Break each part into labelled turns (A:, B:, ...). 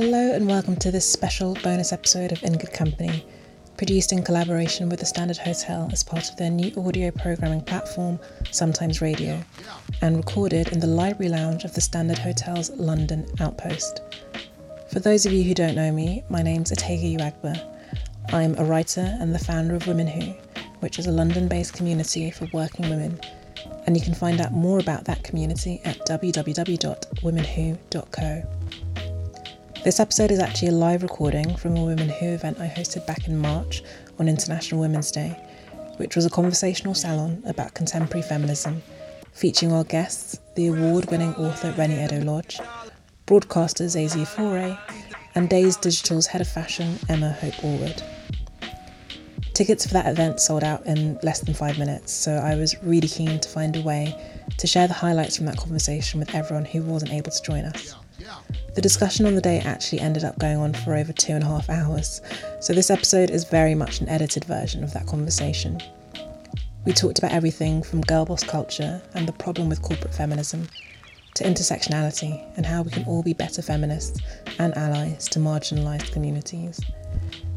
A: Hello and welcome to this special bonus episode of In Good Company, produced in collaboration with the Standard Hotel as part of their new audio programming platform, Sometimes Radio, and recorded in the library lounge of the Standard Hotel's London outpost. For those of you who don't know me, my name's Otegha Uwagba. I'm a writer and the founder of Women Who, which is a London based community for working women, and you can find out more about that community at www.womenwho.co. This episode is actually a live recording from a Women Who event I hosted back in March on International Women's Day, which was a conversational salon about contemporary feminism, featuring our guests, the award winning author Reni Eddo-Lodge, broadcaster Zezi Ifore, and Dazed Digital's head of fashion Emma Hope Allwood. Tickets for that event sold out in less than five minutes, so I was really keen to find a way to share the highlights from that conversation with everyone who wasn't able to join us. The discussion on the day actually ended up going on for over two and a half hours, so this episode is very much an edited version of that conversation. We talked about everything from girl boss culture and the problem with corporate feminism to intersectionality and how we can all be better feminists and allies to marginalised communities.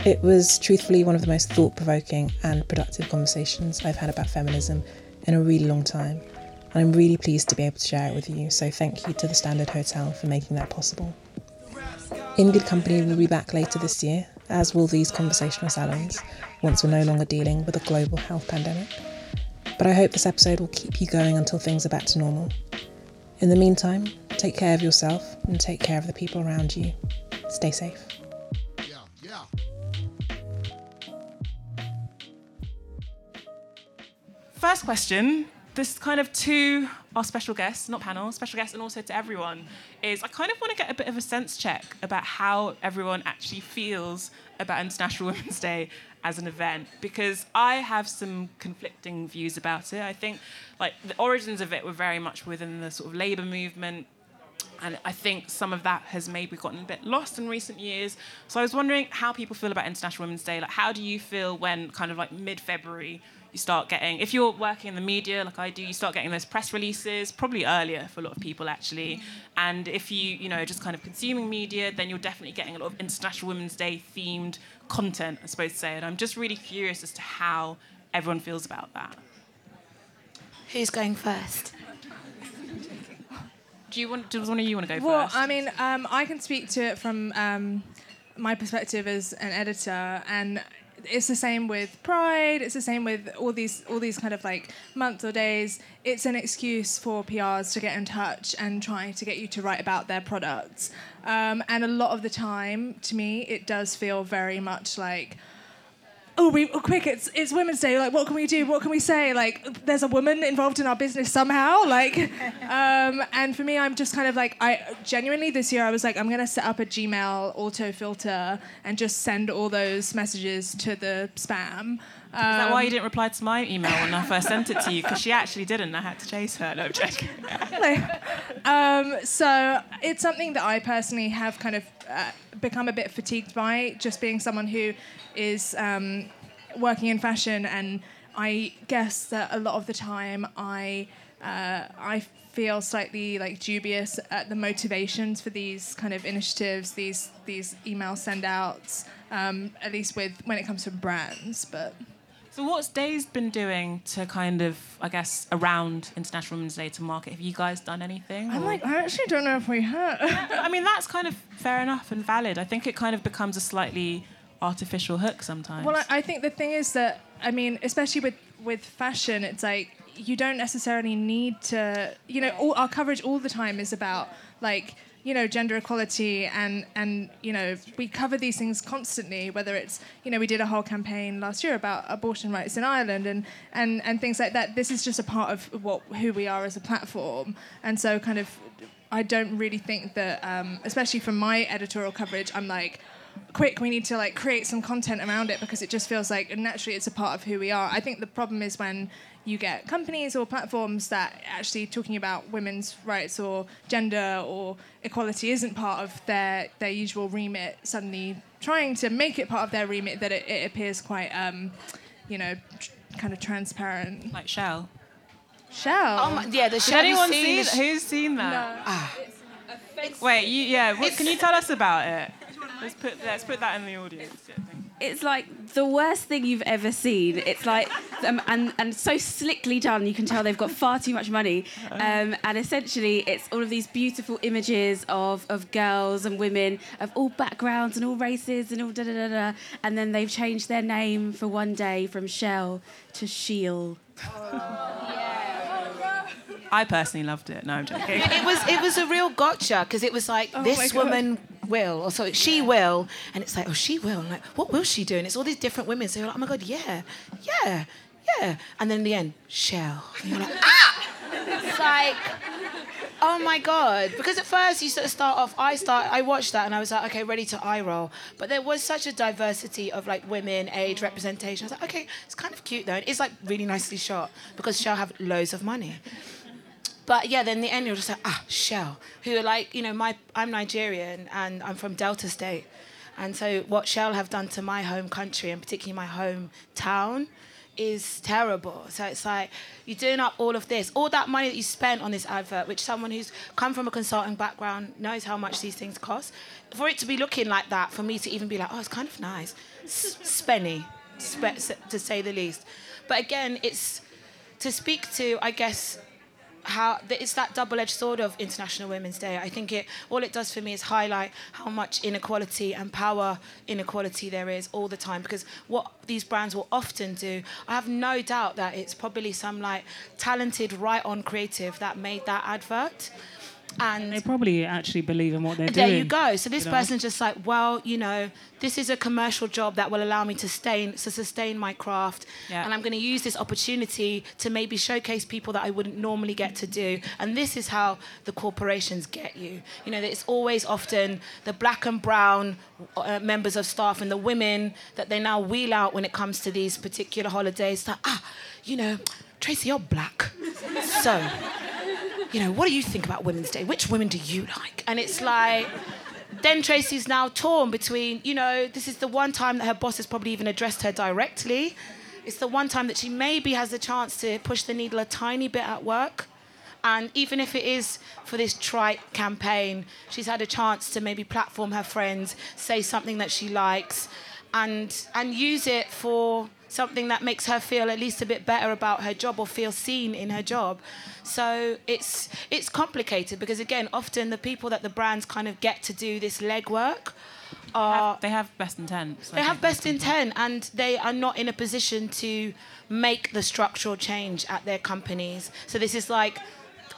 A: It was truthfully one of the most thought provoking and productive conversations I've had about feminism in a really long time. And I'm really pleased to be able to share it with you, so thank you to the Standard Hotel for making that possible. In Good Company will be back later this year, as will these conversational salons, once we're no longer dealing with a global health pandemic. But I hope this episode will keep you going until things are back to normal. In the meantime, take care of yourself and take care of the people around you. Stay safe. Yeah, yeah.
B: First question this kind of to our special guests, not panel, special guests, and also to everyone, is I kind of want to get a bit of a sense check about how everyone actually feels about International Women's Day as an event because I have some conflicting views about it. I think like the origins of it were very much within the sort of labour movement. And I think some of that has maybe gotten a bit lost in recent years. So I was wondering how people feel about International Women's Day. Like, how do you feel when kind of like mid-February you start getting, if you're working in the media like I do, you start getting those press releases, probably earlier for a lot of people actually. And if you, you know, just kind of consuming media, then you're definitely getting a lot of International Women's Day themed content, I suppose to say. And I'm just really curious as to how everyone feels about that.
C: Who's going first?
B: Do you want? Does one of you want to go
D: well,
B: first?
D: Well, I mean, um, I can speak to it from um, my perspective as an editor, and it's the same with Pride. It's the same with all these all these kind of like months or days. It's an excuse for PRs to get in touch and try to get you to write about their products. Um, and a lot of the time, to me, it does feel very much like oh, we oh, quick, it's it's Women's Day. Like, what can we do? What can we say? Like, there's a woman involved in our business somehow. Like, um, and for me, I'm just kind of like, I genuinely this year I was like, I'm gonna set up a Gmail auto filter and just send all those messages to the spam.
B: Um, Is that why you didn't reply to my email when I first sent it to you? Because she actually didn't. I had to chase her. No, joking.
D: um, so it's something that I personally have kind of uh, become a bit fatigued by, just being someone who is um, working in fashion, and I guess that a lot of the time I uh, I feel slightly like dubious at the motivations for these kind of initiatives, these these email send outs, um, at least with when it comes to brands, but.
B: So what's Dazed been doing to kind of, I guess, around International Women's Day to market? Have you guys done anything?
D: I'm or? like, I actually don't know if we have.
B: I mean, that's kind of fair enough and valid. I think it kind of becomes a slightly artificial hook sometimes.
D: Well, I, I think the thing is that, I mean, especially with, with fashion, it's like you don't necessarily need to, you know, all, our coverage all the time is about like you know gender equality and and you know we cover these things constantly whether it's you know we did a whole campaign last year about abortion rights in Ireland and and and things like that. This is just a part of what who we are as a platform. And so kind of I don't really think that um, especially from my editorial coverage I'm like quick we need to like create some content around it because it just feels like naturally it's a part of who we are. I think the problem is when you get companies or platforms that actually talking about women's rights or gender or equality isn't part of their their usual remit suddenly trying to make it part of their remit that it, it appears quite um, you know tr- kind of transparent
B: like shell
D: shell
C: oh my, yeah the
B: shell anyone seen, who's seen that
D: no. ah.
B: Wait, you, yeah. What, can you tell us about it? Let's put let's put that in the audience.
E: It's like the worst thing you've ever seen. It's like um, and and so slickly done. You can tell they've got far too much money. Um, and essentially, it's all of these beautiful images of of girls and women of all backgrounds and all races and all da da da da. And then they've changed their name for one day from Shell to Sheil.
B: I personally loved it. No, I'm joking.
C: It was it was a real gotcha because it was like
D: my
C: this woman will, or so she will, and it's like oh she will, and like what will she do? And it's all these different women. So you're like oh my god yeah, yeah, yeah, and then in the end shell. And you're like ah, it's like. Oh my god! Because at first you sort of start off. I start. I watched that and I was like, okay, ready to eye roll. But there was such a diversity of like women, age, representation. I was like, okay, it's kind of cute though. And it's like really nicely shot because Shell have loads of money. But yeah, then the end you're just like, ah, Shell, who are like, you know, my I'm Nigerian and I'm from Delta State. And so what Shell have done to my home country and particularly my hometown is terrible. So it's like you're doing up all of this, all that money that you spent on this advert, which someone who's come from a consulting background knows how much these things cost. For it to be looking like that, for me to even be like, oh, it's kind of nice, spenny, spe- to say the least. But again, it's to speak to, I guess, how it's that double-edged sword of International Women's Day. I think it all it does for me is highlight how much inequality and power inequality there is all the time. Because what these brands will often do, I have no doubt that it's probably some like talented right-on creative that made that advert. And
F: They probably actually believe in what they're
C: there
F: doing.
C: There you go. So this
F: you know?
C: person's just like, well, you know, this is a commercial job that will allow me to sustain to sustain my craft,
B: Yeah.
C: and I'm going to use this opportunity to maybe showcase people that I wouldn't normally get to do. And this is how the corporations get you. You know, it's always often the black and brown uh, members of staff and the women that they now wheel out when it comes to these particular holidays. That ah, you know, Tracy, you're black, so you know, what do you think about Women's Day? Which women do you like? And it's like, then Tracy's now torn between, you know, this is the one time that her boss has probably even addressed her directly. It's the one time that she maybe has the chance to push the needle a tiny bit at work. And even if it is for this trite campaign, she's had a chance to maybe platform her friends, say something that she likes, and and use it for something that makes her feel at least a bit better about her job or feel seen in her job. So it's it's complicated because again, often the people that the brands kind of get to do this legwork are
B: They have best intent. so
C: they have best intent and they are not in a position to make the structural change at their companies. So this is like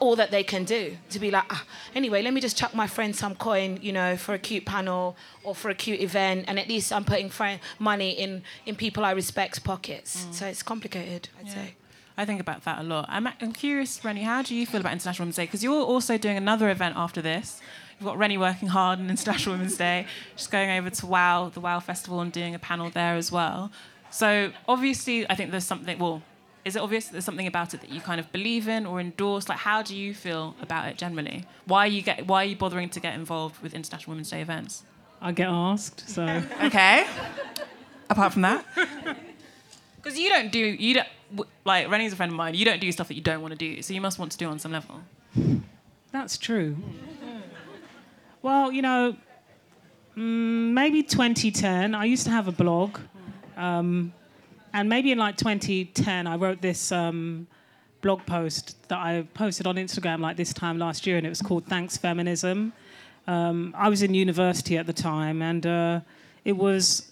C: all that they can do to be like, ah, anyway, let me just chuck my friend some coin, you know, for a cute panel or for a cute event, and at least I'm putting friend money in in people I respect's pockets. So it's complicated, I'd
B: Yeah.
C: say.
B: I think about that a lot. I'm, I'm curious, Reni, how do you feel about International Women's Day? Because you're also doing another event after this. You've got Reni working hard on International Women's Day. She's going over to WOW, the WOW Festival, and doing a panel there as well. So obviously, I think there's something. Well, is it obvious that there's something about it that you kind of believe in or endorse? Like, how do you feel about it generally? Why are you get? Why are you bothering to get involved with International Women's Day events?
F: I get asked, so
B: Okay. Apart from that, because you don't do you don't like Reni's a friend of mine. You don't do stuff that you don't want to do, so you must want to do on some level.
F: that's true. Well, you know, mm, maybe 2010. I used to have a blog, um, and maybe in like 2010, I wrote this um, blog post that I posted on Instagram like this time last year, and it was called "Thanks Feminism." Um, I was in university at the time, and uh, it was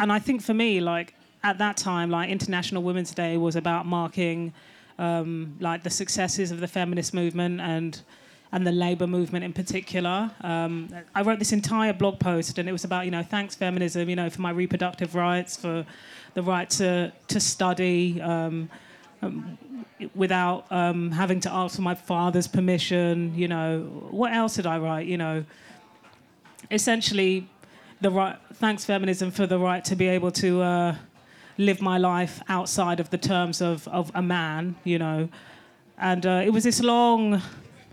F: and I think for me, like at that time, like International Women's Day was about marking um, like the successes of the feminist movement and and the labor movement in particular. Um, I wrote this entire blog post, and it was about you know thanks feminism, you know for my reproductive rights, for the right to to study. Um, um, without um, having to ask for my father's permission, you know, what else did I write? You know, essentially the right thanks feminism for the right to be able to uh, live my life outside of the terms of, of a man you know and uh, it was this long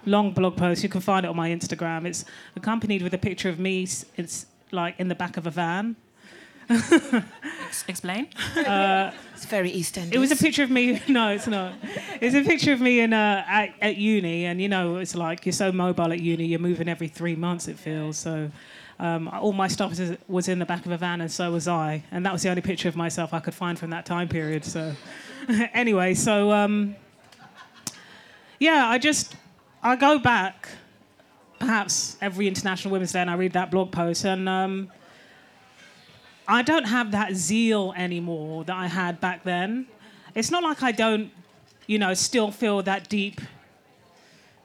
F: long blog post you can find it on my instagram it's accompanied with a picture of me it's like in the back of a van
B: Ex- explain.
C: It's very East End.
F: It was a picture of me. No, it's not. It's a picture of me in uh, at, at uni, and you know, it's like you're so mobile at uni. You're moving every three months. It feels so. Um, all my stuff was, was in the back of a van, and so was I. And that was the only picture of myself I could find from that time period. So, anyway, so um, yeah, I just I go back, perhaps every International Women's Day, and I read that blog post, and um, I don't have that zeal anymore that I had back then. It's not like I don't, you know, still feel that deep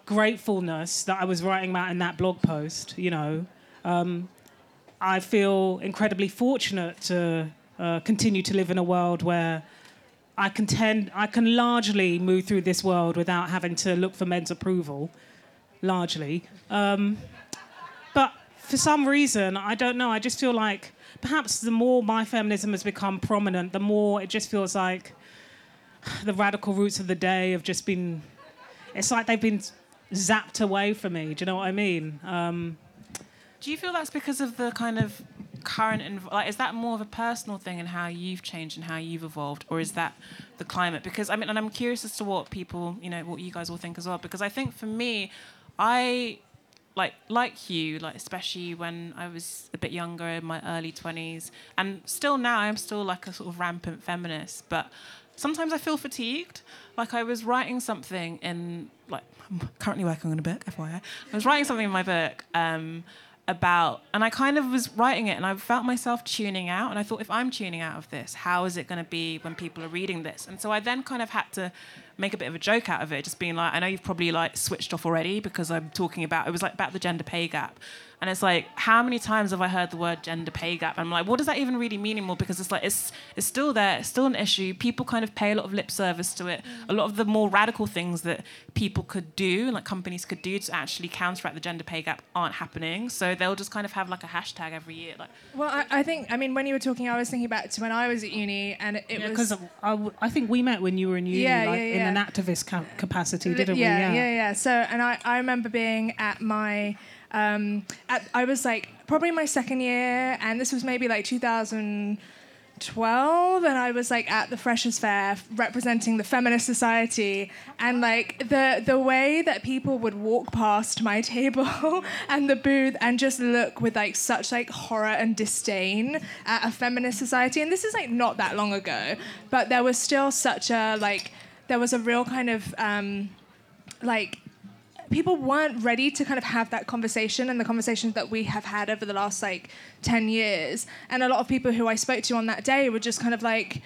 F: gratefulness that I was writing about in that blog post, you know. Um, I feel incredibly fortunate to uh, continue to live in a world where I can tend, I can largely move through this world without having to look for men's approval, largely. Um, but for some reason, I don't know. I just feel like perhaps the more my feminism has become prominent, the more it just feels like the radical roots of the day have just been. It's like they've been zapped away from me. Do you know what I mean? Um,
B: Do you feel that's because of the kind of current env- like is that more of a personal thing and how you've changed and how you've evolved or is that the climate because i mean and i'm curious as to what people you know what you guys all think as well because i think for me i like like you like especially when i was a bit younger in my early 20s and still now i'm still like a sort of rampant feminist but sometimes i feel fatigued. Like i was writing something in like i'm currently working on a book fyi i was writing something in my book um, about and I kind of was writing it and I felt myself tuning out and I thought if I'm tuning out of this how is it going to be when people are reading this? And so I then kind of had to make a bit of a joke out of it just being like I know you've probably like switched off already because I'm talking about it was like about the gender pay gap and it's like how many times have I heard the word gender pay gap? And I'm like what does that even really mean anymore? Because it's like it's it's still there it's still an issue. People kind of pay a lot of lip service to it. Mm. A lot of the more radical things that people could do like companies could do to actually counteract the gender pay gap aren't happening. So they'll just kind of have like a hashtag every year like.
D: Well, I, I think, I mean, when you were talking, I was thinking back to when I was at uni and it, it was.
F: because I, w- I think we met when you were in uni,
D: Yeah,
F: like
D: yeah,
F: in an activist ca- capacity, didn't
D: yeah,
F: we?
D: Yeah, yeah, yeah. So, and I, I remember being at my, um, at, I was like probably my second year, and this was maybe like 2012, and I was like at the Freshers Fair representing the Feminist Society, and like the the way that people would walk past my table and the booth and just look with like such like horror and disdain at a feminist society, and this is like not that long ago, but there was still such a like there was a real kind of um, like people weren't ready to kind of have that conversation and the conversations that we have had over the last like 10 years. And a lot of people who i spoke to on that day were just kind of like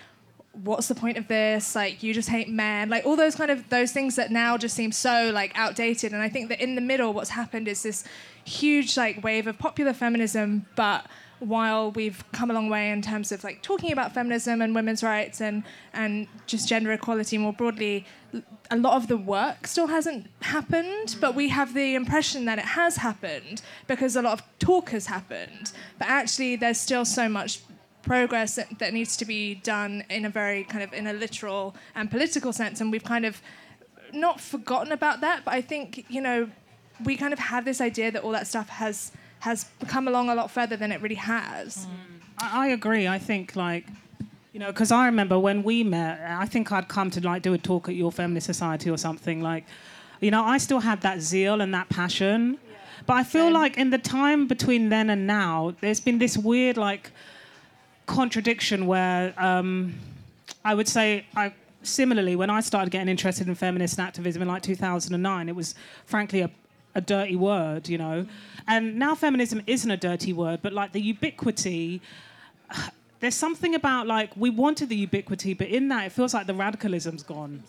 D: what's the point of this? Like you just hate men. Like all those kind of those things that now just seem so like outdated. And i think that in the middle what's happened is this huge like wave of popular feminism. But while we've come a long way in terms of like talking about feminism and women's rights and and just gender equality more broadly a lot of the work still hasn't happened but we have the impression that it has happened because a lot of talk has happened. But actually there's still so much progress that, that needs to be done in a very kind of in a literal and political sense and we've kind of not forgotten about that. But i think you know we kind of have this idea that all that stuff has has come along a lot further than it really has. Mm.
F: I, I agree. I think like, you know, because I remember when we met, I think I'd come to like do a talk at your feminist society or something. Like, you know, I still had that zeal and that passion, but I feel like in the time between then and now, there's been this weird like contradiction where um, I would say I. Similarly, when I started getting interested in feminist activism in like 2009, it was frankly a, a dirty word, you know. And now feminism isn't a dirty word, but like the ubiquity, there's something about like we wanted the ubiquity, but in that it feels like the radicalism's gone.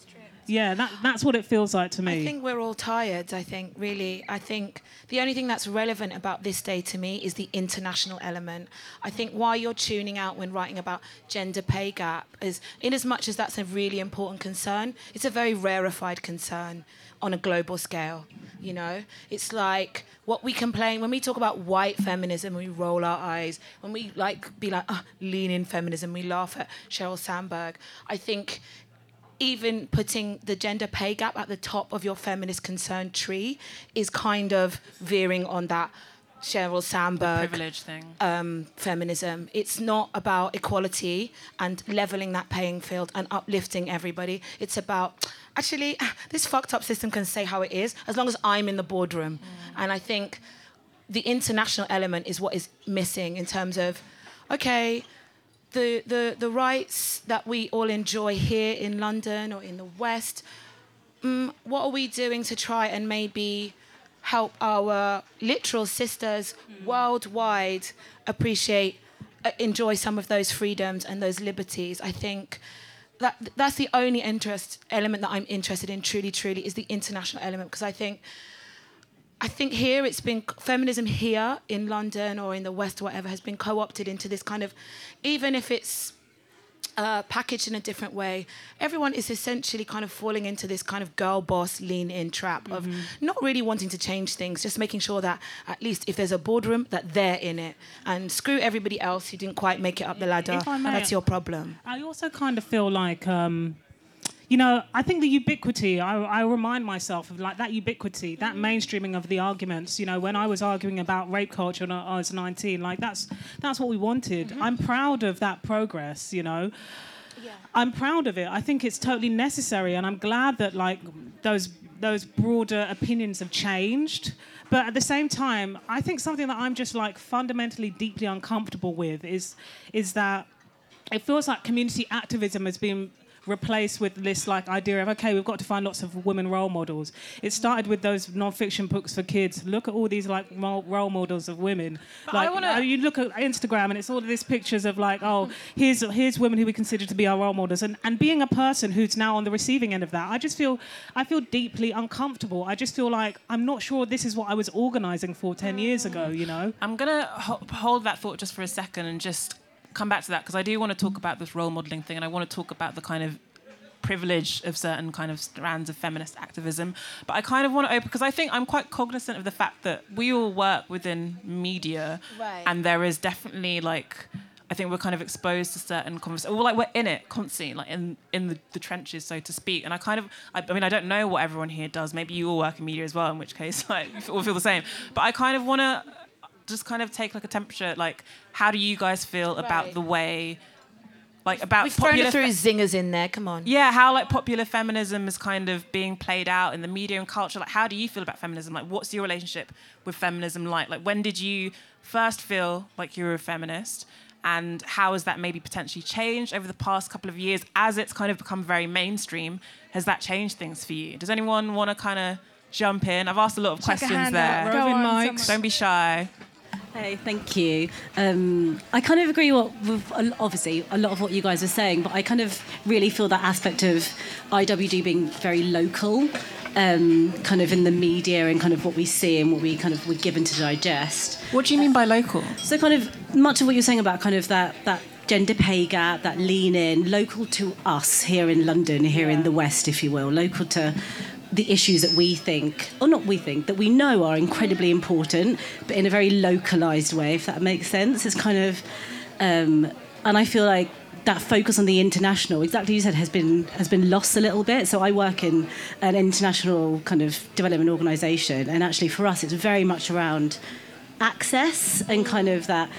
F: Yeah, that, that's what it feels like to me.
C: I think we're all tired. I think, really. I think the only thing that's relevant about this day to me is the international element. I think why you're tuning out when writing about gender pay gap is, in as much as that's a really important concern, it's a very rarefied concern on a global scale. You know, it's like what we complain when we talk about white feminism, we roll our eyes. When we like be like, oh, lean in feminism, we laugh at Sheryl Sandberg. I think even putting the gender pay gap at the top of your feminist concern tree is kind of veering on that Sheryl Sandberg
B: Privilege thing.
C: um, feminism. It's not about equality and leveling that playing field and uplifting everybody. It's about actually this fucked up system can say how it is as long as I'm in the boardroom. And I think the international element is what is missing in terms of okay. The, the, the rights that we all enjoy here in London or in the West, mm, what are we doing to try and maybe help our literal sisters worldwide appreciate, uh, enjoy some of those freedoms and those liberties? I think that that's the only interest element that I'm interested in. Truly, truly, is the international element because I think. I think here it's been feminism here in London or in the West or whatever has been co-opted into this kind of, even if it's uh, packaged in a different way, everyone is essentially kind of falling into this kind of girl boss lean in trap of not really wanting to change things, just making sure that at least if there's a boardroom, that they're in it, and screw everybody else who didn't quite make it up the ladder.
F: May-
C: That's your problem.
F: I also kind of feel like, um, you know, I think the ubiquity, I, I remind myself of like that ubiquity, that mm. mainstreaming of the arguments. You know, when I was arguing about rape culture when I was 19, like that's that's what we wanted. Mm-hmm. I'm proud of that progress, you know. I'm proud of it. I think it's totally necessary, and I'm glad that like those those broader opinions have changed. But at the same time, I think something that I'm just like fundamentally deeply uncomfortable with is is that it feels like community activism has been replaced with this like idea of okay we've got to find lots of women role models. It started with those non-fiction books for kids. Look at all these like role models of women.
B: But
F: like
B: wanna-
F: uh, you look at instagram and it's all of these pictures of like oh here's here's women who we consider to be our role models. And and being a person who's now on the receiving end of that i just feel i feel deeply uncomfortable. I just feel like i'm not sure this is what i was organizing for 10 years ago you know?
B: I'm gonna ho- hold that thought just for a second and just come back to that because I do want to talk about this role modeling thing and I want to talk about the kind of privilege of certain kind of strands of feminist activism. But I kind of want to open because I think I'm quite cognizant of the fact that we all work within media,
C: Right.
B: and there is definitely like. I think we're kind of exposed to certain conversations. Well, like we're in it constantly, like in in the, the trenches, so to speak. And I kind of, I, I mean, I don't know what everyone here does. Maybe you all work in media as well, in which case, like, you all feel the same. But I kind of want to just kind of take like a temperature. Like, how do you guys feel about the way, like, about
C: We've thrown
B: popular
C: a few
B: fe-
C: zingers in there. Come on.
B: yeah, how like popular feminism is kind of being played out in the media and culture. Like, how do you feel about feminism? Like, what's your relationship with feminism like? Like, when did you first feel like you were a feminist? And how has that maybe potentially changed over the past couple of years as it's kind of become very mainstream? Has that changed things for you? Does anyone want to kind of jump in? I've asked a lot of
D: Chuck a
B: questions there.
D: up. Go on,
B: Don't be shy.
G: Hey, thank you. Um, I kind of agree what, with obviously a lot of what you guys are saying, but I kind of really feel that aspect of IWD being very local, um, kind of in the media and kind of what we see and what we kind of were given to digest.
B: What do you mean by local?
G: So kind of much of what you're saying about kind of that that gender pay gap, that lean in, local to us here in London, here in the West, if you will, local to the issues that we think, or not we think, that we know are incredibly important, but in a very localized way, if that makes sense. It's kind of, um, and I feel like that focus on the international, exactly you said, has been has been lost a little bit. So I work in an international kind of development organisation, and actually for us, it's very much around access and kind of that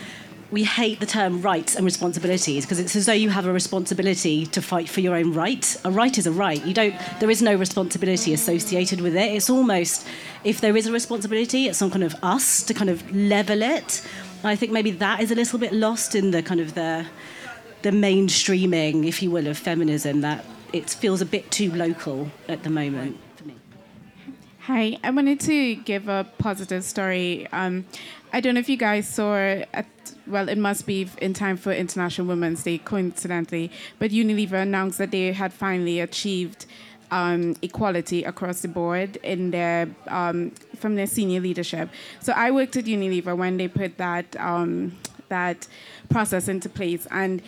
G: we hate the term rights and responsibilities because it's as though you have a responsibility to fight for your own right. A right is a right. You don't. There is no responsibility associated with it. It's almost if there is a responsibility, it's some kind of us to kind of level it. I think maybe that is a little bit lost in the kind of the the mainstreaming, if you will, of feminism. That it feels a bit too local at the moment.
H: Hi, I wanted to give a positive story. Um, I don't know if you guys saw well, it must be in time for International Women's Day, coincidentally, but Unilever announced that they had finally achieved um, equality across the board in their um, from their senior leadership. So I worked at Unilever when they put that um, that process into place, and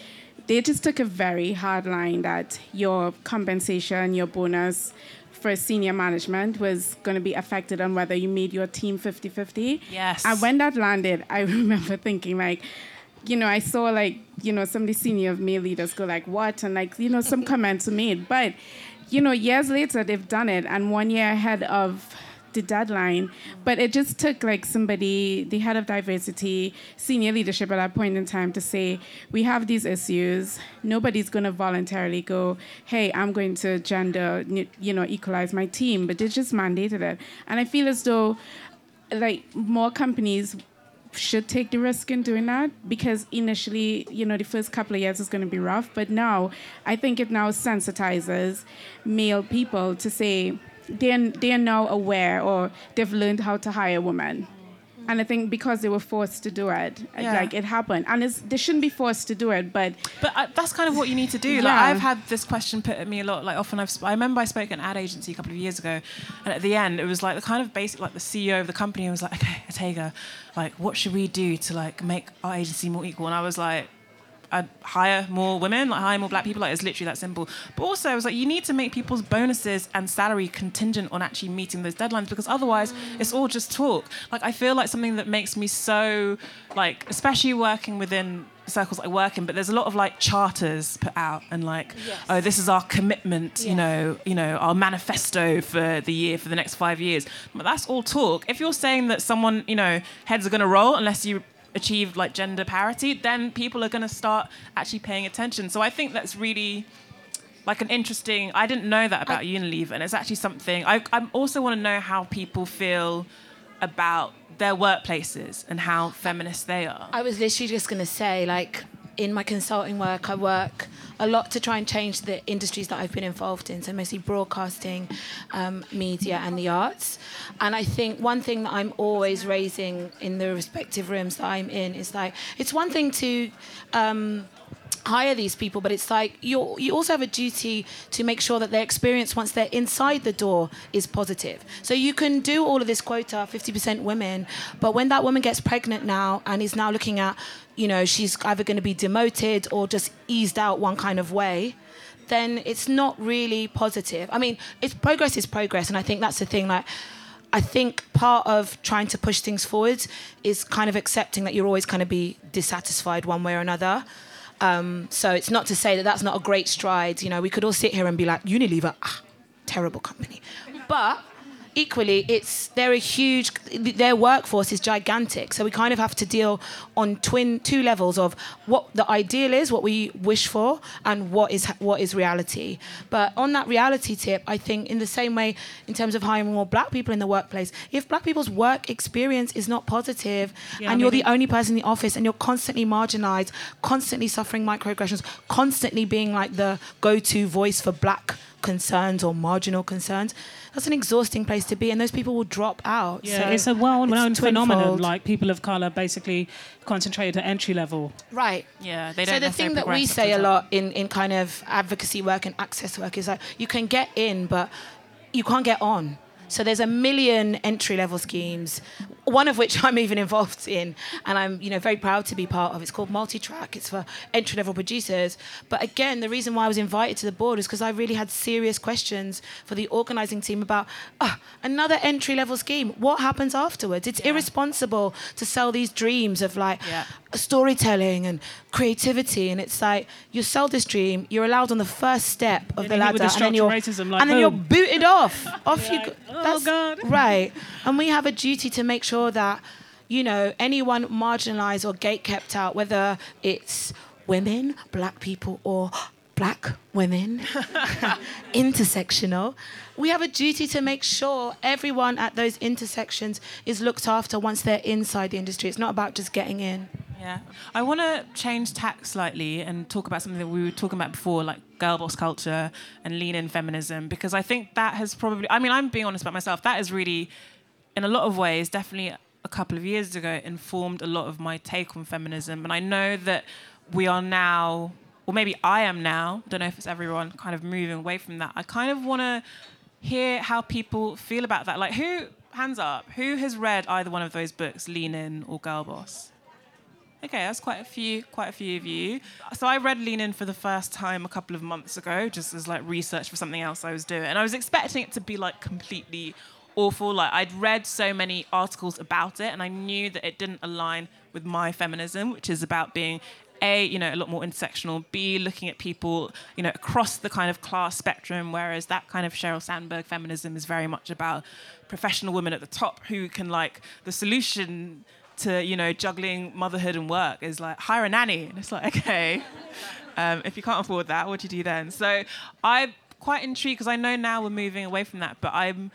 H: they just took a very hard line that your compensation, your bonus for senior management was going to be affected on whether you made your team 50-50.
B: Yes.
H: And when that landed, I remember thinking like, you know, I saw like, you know, some of the senior male leaders go like, what? And like, you know, some comments were made. But, you know, years later, they've done it. And one year ahead of the deadline. But it just took like somebody, the head of diversity, senior leadership at that point in time to say, we have these issues. Nobody's going to voluntarily go, hey, I'm going to gender, you know, equalize my team. But they just mandated it. And I feel as though like more companies should take the risk in doing that because initially, you know, the first couple of years is going to be rough. But now, I think it now sensitizes male people to say they're, they're now aware or they've learned how to hire women. And I think because they were forced to do it, yeah. like it happened, and they shouldn't be forced to do it, but
B: but uh, that's kind of what you need to do. Yeah. Like I've had this question put at me a lot. Like often, I've I remember I spoke at an ad agency a couple of years ago, and at the end, it was like the kind of basic, like the CEO of the company was like, "Okay, Otegha, like what should we do to like make our agency more equal?" And I was like, I'd hire more women, like hire more black people. Like it's literally that simple. But also, I was like, you need to make people's bonuses and salary contingent on actually meeting those deadlines because otherwise, it's all just talk. Like I feel like something that makes me so, like, especially working within circles I work in, but there's a lot of like charters put out and like, yes. oh, this is our commitment, yeah. you know, you know, our manifesto for the year for the next five years. But that's all talk. If you're saying that someone, you know, heads are going to roll unless you achieve like gender parity, then people are going to start actually paying attention. So I think that's really like an interesting. I didn't know that about I, Unilever, and it's actually something I, I also want to know how people feel about their workplaces and how feminist they are.
C: I was literally just going to say, like, in my consulting work, I work a lot to try and change the industries that I've been involved in, so mostly broadcasting, um, media, and the arts. And I think one thing that I'm always raising in the respective rooms that I'm in is like, it's one thing to. Um, hire these people, but it's like you you also have a duty to make sure that their experience once they're inside the door is positive. So you can do all of this quota, 50% women, but when that woman gets pregnant now and is now looking at you know, she's either going to be demoted or just eased out one kind of way, then it's not really positive. I mean, it's progress is progress, and I think that's the thing. Like, I think part of trying to push things forward is kind of accepting that you're always going to be dissatisfied one way or another. Um, so it's not to say that that's not a great stride. You know, we could all sit here and be like, Unilever, ah, terrible company. But equally, it's they're a huge. Their workforce is gigantic, so we kind of have to deal on twin two levels of what the ideal is, what we wish for, and what is what is reality. But on that reality tip, I think in the same way, in terms of hiring more black people in the workplace, if black people's work experience is not positive, yeah, and you're the only person in the office, and you're constantly marginalized, constantly suffering microaggressions, constantly being like the go-to voice for black concerns or marginal concerns, that's an exhausting place to be, and those people will drop out.
F: Yeah, so it's a well-known phenomenon. Like people of color basically concentrated at entry level.
C: Right.
B: Yeah, they don't.
C: So the thing that we say a lot in in kind of advocacy work and access work is that you can get in, but you can't get on. So there's a million entry level schemes, one of which I'm even involved in, and I'm you know very proud to be part of. It's called Multitrack. It's for entry level producers. But again, the reason why I was invited to the board is because I really had serious questions for the organising team about uh, another entry level scheme. What happens afterwards? It's yeah. irresponsible to sell these dreams of like yeah. Storytelling and creativity, and it's like you sell this dream, you're allowed on the first step of the ladder,
F: and
C: then you're
F: racism, like,
C: and then you're booted off. off you. Go,
F: oh God.
C: Right, and we have a duty to make sure that you know anyone marginalised or gate kept out, whether it's women, black people, or black women, intersectional, we have a duty to make sure everyone at those intersections is looked after once they're inside the industry. It's not about just getting in.
B: Yeah. I want to change tack slightly and talk about something that we were talking about before, like girl boss culture and lean in feminism, because I think that has probably, I mean, I'm being honest about myself, that is really, in a lot of ways, definitely a couple of years ago, informed a lot of my take on feminism. And I know that we are now, or maybe I am now, don't know if it's everyone, kind of moving away from that. I kind of want to hear how people feel about that. Like, who, hands up, who has read either one of those books, Lean In or Girl Boss? Okay, that's quite a few, quite a few of you. So I read Lean In for the first time a couple of months ago, just as like research for something else I was doing, and I was expecting it to be like completely awful. Like I'd read so many articles about it, and I knew that it didn't align with my feminism, which is about being a you know a lot more intersectional b looking at people you know across the kind of class spectrum whereas that kind of sheryl sandberg feminism is very much about professional women at the top who can like the solution to you know juggling motherhood and work is like hire a nanny. And it's like okay um, if you can't afford that what do you do then? So i'm quite intrigued because i know now we're moving away from that but i'm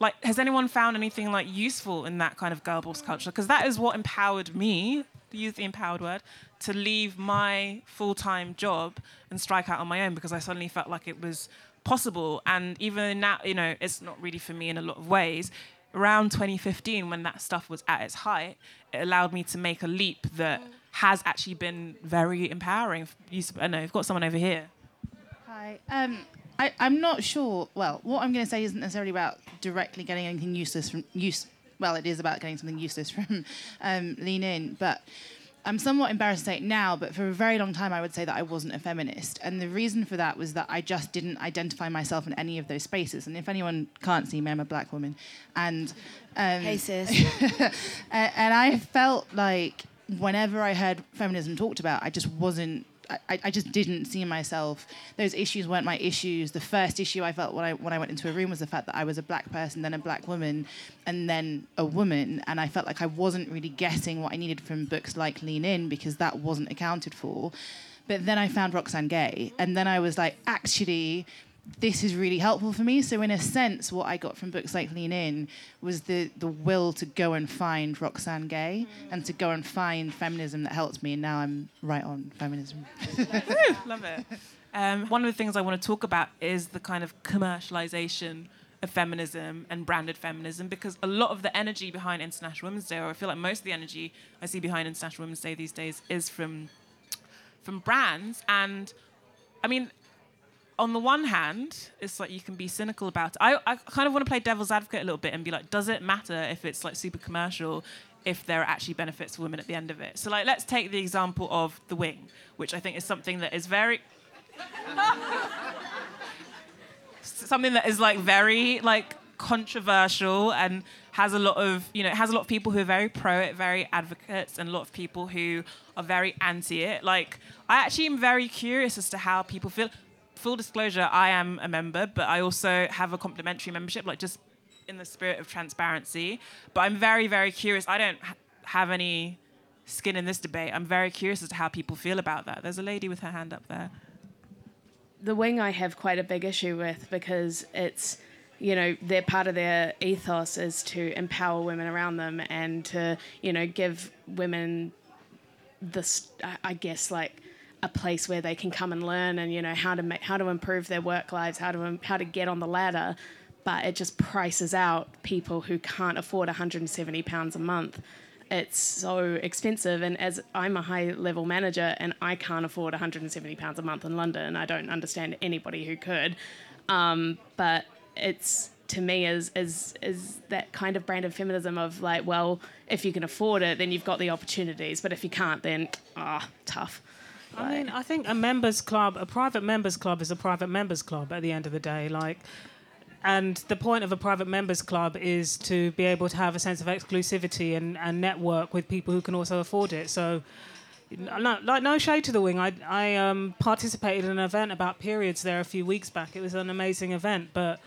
B: like has anyone found anything like useful in that kind of girl boss culture? Because that is what empowered me use the empowered word to leave my full-time job and strike out on my own because i suddenly felt like it was possible. And even now you know it's not really for me in a lot of ways around 2015 when that stuff was at its height it allowed me to make a leap that has actually been very empowering you, i know you've got someone over here
I: Hi. Um, I, I'm not sure. Well, what I'm going to say isn't necessarily about directly getting anything useless from use. Well, it is about getting something useless from um, Lean In, but I'm somewhat embarrassed to say it now. But for a very long time, I would say that I wasn't a feminist, and the reason for that was that I just didn't identify myself in any of those spaces. And if anyone can't see me, I'm a black woman, and um,
C: Hey, sis.
I: and, and I felt like whenever I heard feminism talked about, I just wasn't. I, I just didn't see myself. Those issues weren't my issues. The first issue I felt when I when I went into a room was the fact that I was a black person, then a black woman, and then a woman, and I felt like I wasn't really getting what I needed from books like Lean In because that wasn't accounted for. But then I found Roxane Gay, and then I was like, actually, this is really helpful for me. So in a sense, what I got from books like Lean In was the the will to go and find Roxane Gay and to go and find feminism that helps me. And now I'm right on feminism.
B: Love it. Um, one of the things I want to talk about is the kind of commercialization of feminism and branded feminism because a lot of the energy behind International Women's Day, or I feel like most of the energy I see behind International Women's Day these days, is from from brands. And I mean, on the one hand, it's like you can be cynical about it. I, I kind of want to play devil's advocate a little bit and be like, does it matter if it's like super commercial if there are actually benefits for women at the end of it? So like let's take the example of the wing, which I think is something that is very something that is like very like controversial and has a lot of you know it has a lot of people who are very pro it very advocates and a lot of people who are very anti it like i actually am very curious as to how people feel full disclosure i am a member but i also have a complimentary membership like just in the spirit of transparency. But i'm very very curious. I don't ha- have any skin in this debate. I'm very curious as to how people feel about that. There's a lady with her hand up there.
J: The wing I have quite a big issue with because it's you know their part of their ethos is to empower women around them and to you know give women this I guess like a place where they can come and learn and you know how to make how to improve their work lives how to how to get on the ladder. But it just prices out people who can't afford 170 pounds a month. It's so expensive. And as i'm a high level manager and i can't afford 170 pounds a month in london. I don't understand anybody who could. Um, but it's to me is is is that kind of brand of feminism of like well if you can afford it then you've got the opportunities. But if you can't then ah tough
F: I mean, I think a members club, a private members club, is a private members club at the end of the day. Like, and the point of a private members club is to be able to have a sense of exclusivity and, and network with people who can also afford it. So, no, like no shade to the wing. I I um, participated in an event about periods there a few weeks back. It was an amazing event, but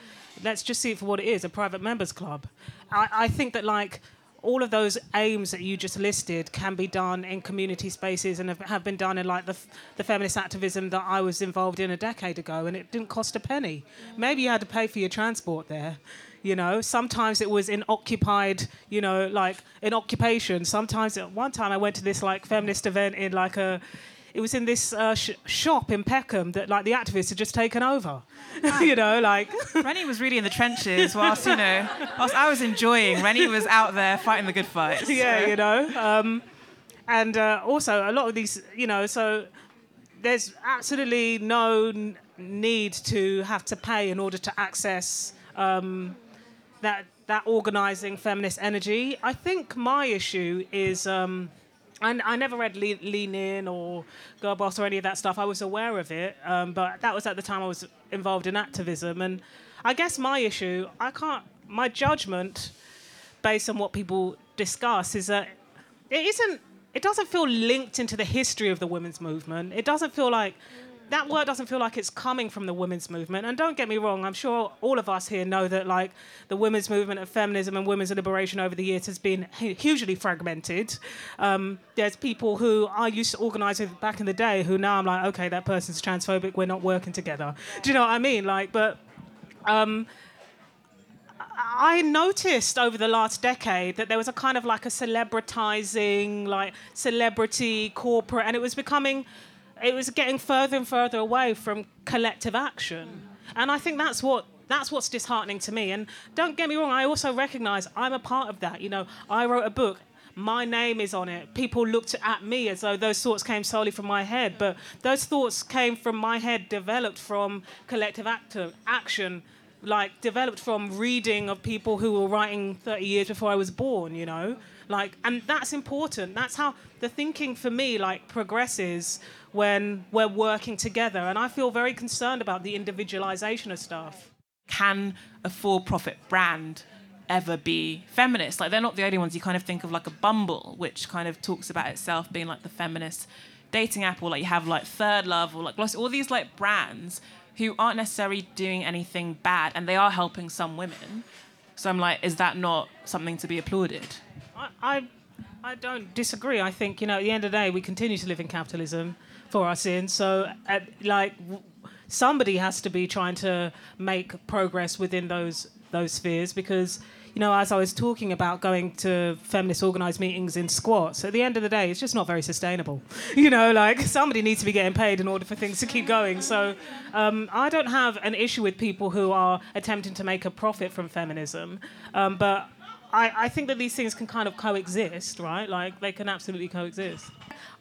F: let's just see it for what it is—a private members club. I, I think that like all of those aims that you just listed can be done in community spaces and have, have been done in like the, the feminist activism that I was involved in a decade ago, and it didn't cost a penny. Maybe you had to pay for your transport there. You know, sometimes it was in occupied, you know, like in occupation. Sometimes at one time I went to this like feminist event in like a, it was in this uh, sh- shop in Peckham that like the activists had just taken over. you know, like
B: Reni was really in the trenches whilst, you know, whilst I was enjoying, Reni was out there fighting the good fight.
F: yeah, you know. Um, and uh, also, a lot of these, you know, so there's absolutely no n- need to have to pay in order to access um, that that organising feminist energy. I think my issue is. Um, I, I never read Lean, Lean In or Girl Boss or any of that stuff. I was aware of it, um, but that was at the time I was involved in activism. And I guess my issue, I can't, my judgment based on what people discuss is that it isn't it doesn't feel linked into the history of the women's movement. It doesn't feel like that word doesn't feel like it's coming from the women's movement. And don't get me wrong, I'm sure all of us here know that like the women's movement of feminism and women's liberation over the years has been hugely fragmented. Um, there's people who I used to organise with back in the day who now I'm like, okay, that person's transphobic. We're not working together. Do you know what I mean? Like, but. Um, I noticed over the last decade that there was a kind of like a celebritizing, like celebrity, corporate, and it was becoming it was getting further and further away from collective action. And I think that's what that's what's disheartening to me. And don't get me wrong, I also recognize I'm a part of that. You know, I wrote a book. My name is on it. People looked at me as though those thoughts came solely from my head, but those thoughts came from my head, developed from collective act- action, like developed from reading of people who were writing 30 years before I was born. You know, like, and that's important. That's how the thinking for me like progresses when we're working together. And I feel very concerned about the individualization of stuff.
B: Can a for profit brand ever be feminist? Like, they're not the only ones. You kind of think of like a Bumble, which kind of talks about itself being like the feminist dating app, or like you have like ThirdLove, or like all these like brands who aren't necessarily doing anything bad and they are helping some women. So I'm like, is that not something to be applauded?
F: I, I, don't disagree. I think, you know, at the end of the day, we continue to live in capitalism for our sins. So, uh, like, w- somebody has to be trying to make progress within those those spheres because you know, as I was talking about going to feminist organised meetings in squats, at the end of the day, it's just not very sustainable. You know, like somebody needs to be getting paid in order for things to keep going. So um, I don't have an issue with people who are attempting to make a profit from feminism, um, but I, I think that these things can kind of coexist, right? Like they can absolutely coexist.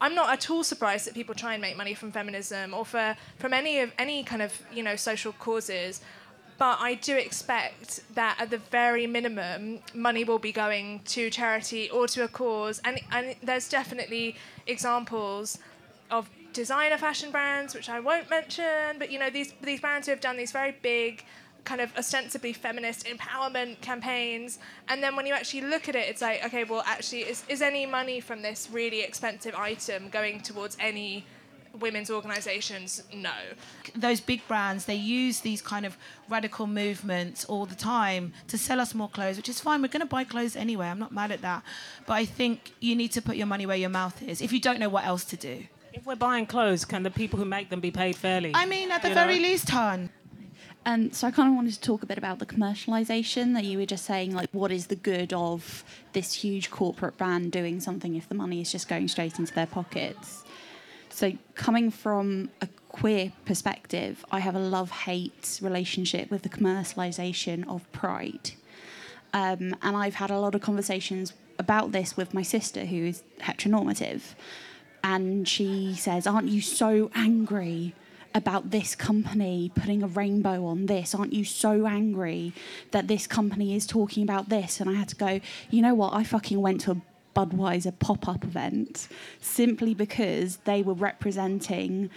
D: I'm not at all surprised that people try and make money from feminism or for from any of any kind of you know social causes. But I do expect that at the very minimum, money will be going to charity or to a cause. And, and there's definitely examples of designer fashion brands, which I won't mention, but you know, these, these brands who have done these very big kind of ostensibly feminist empowerment campaigns. And then when you actually look at it it's like okay well actually is, is any money from this really expensive item going towards any women's organizations? No.
C: Those big brands they use these kind of radical movements all the time to sell us more clothes which is fine. We're going to buy clothes anyway. I'm not mad at that. But i think you need to put your money where your mouth is if you don't know what else to do.
F: If we're buying clothes can the people who make them be paid fairly?
C: I mean at the very know? least hon
K: and so I kind of wanted to talk a bit about the commercialization that you were just saying, like, what is the good of this huge corporate brand doing something if the money is just going straight into their pockets? So, coming from a queer perspective, I have a love hate relationship with the commercialization of pride. Um, and I've had a lot of conversations about this with my sister, who is heteronormative. And she says, Aren't you so angry about this company putting a rainbow on this? Aren't you so angry that this company is talking about this? And I had to go, you know what? I fucking went to a Budweiser pop up event simply because they were representing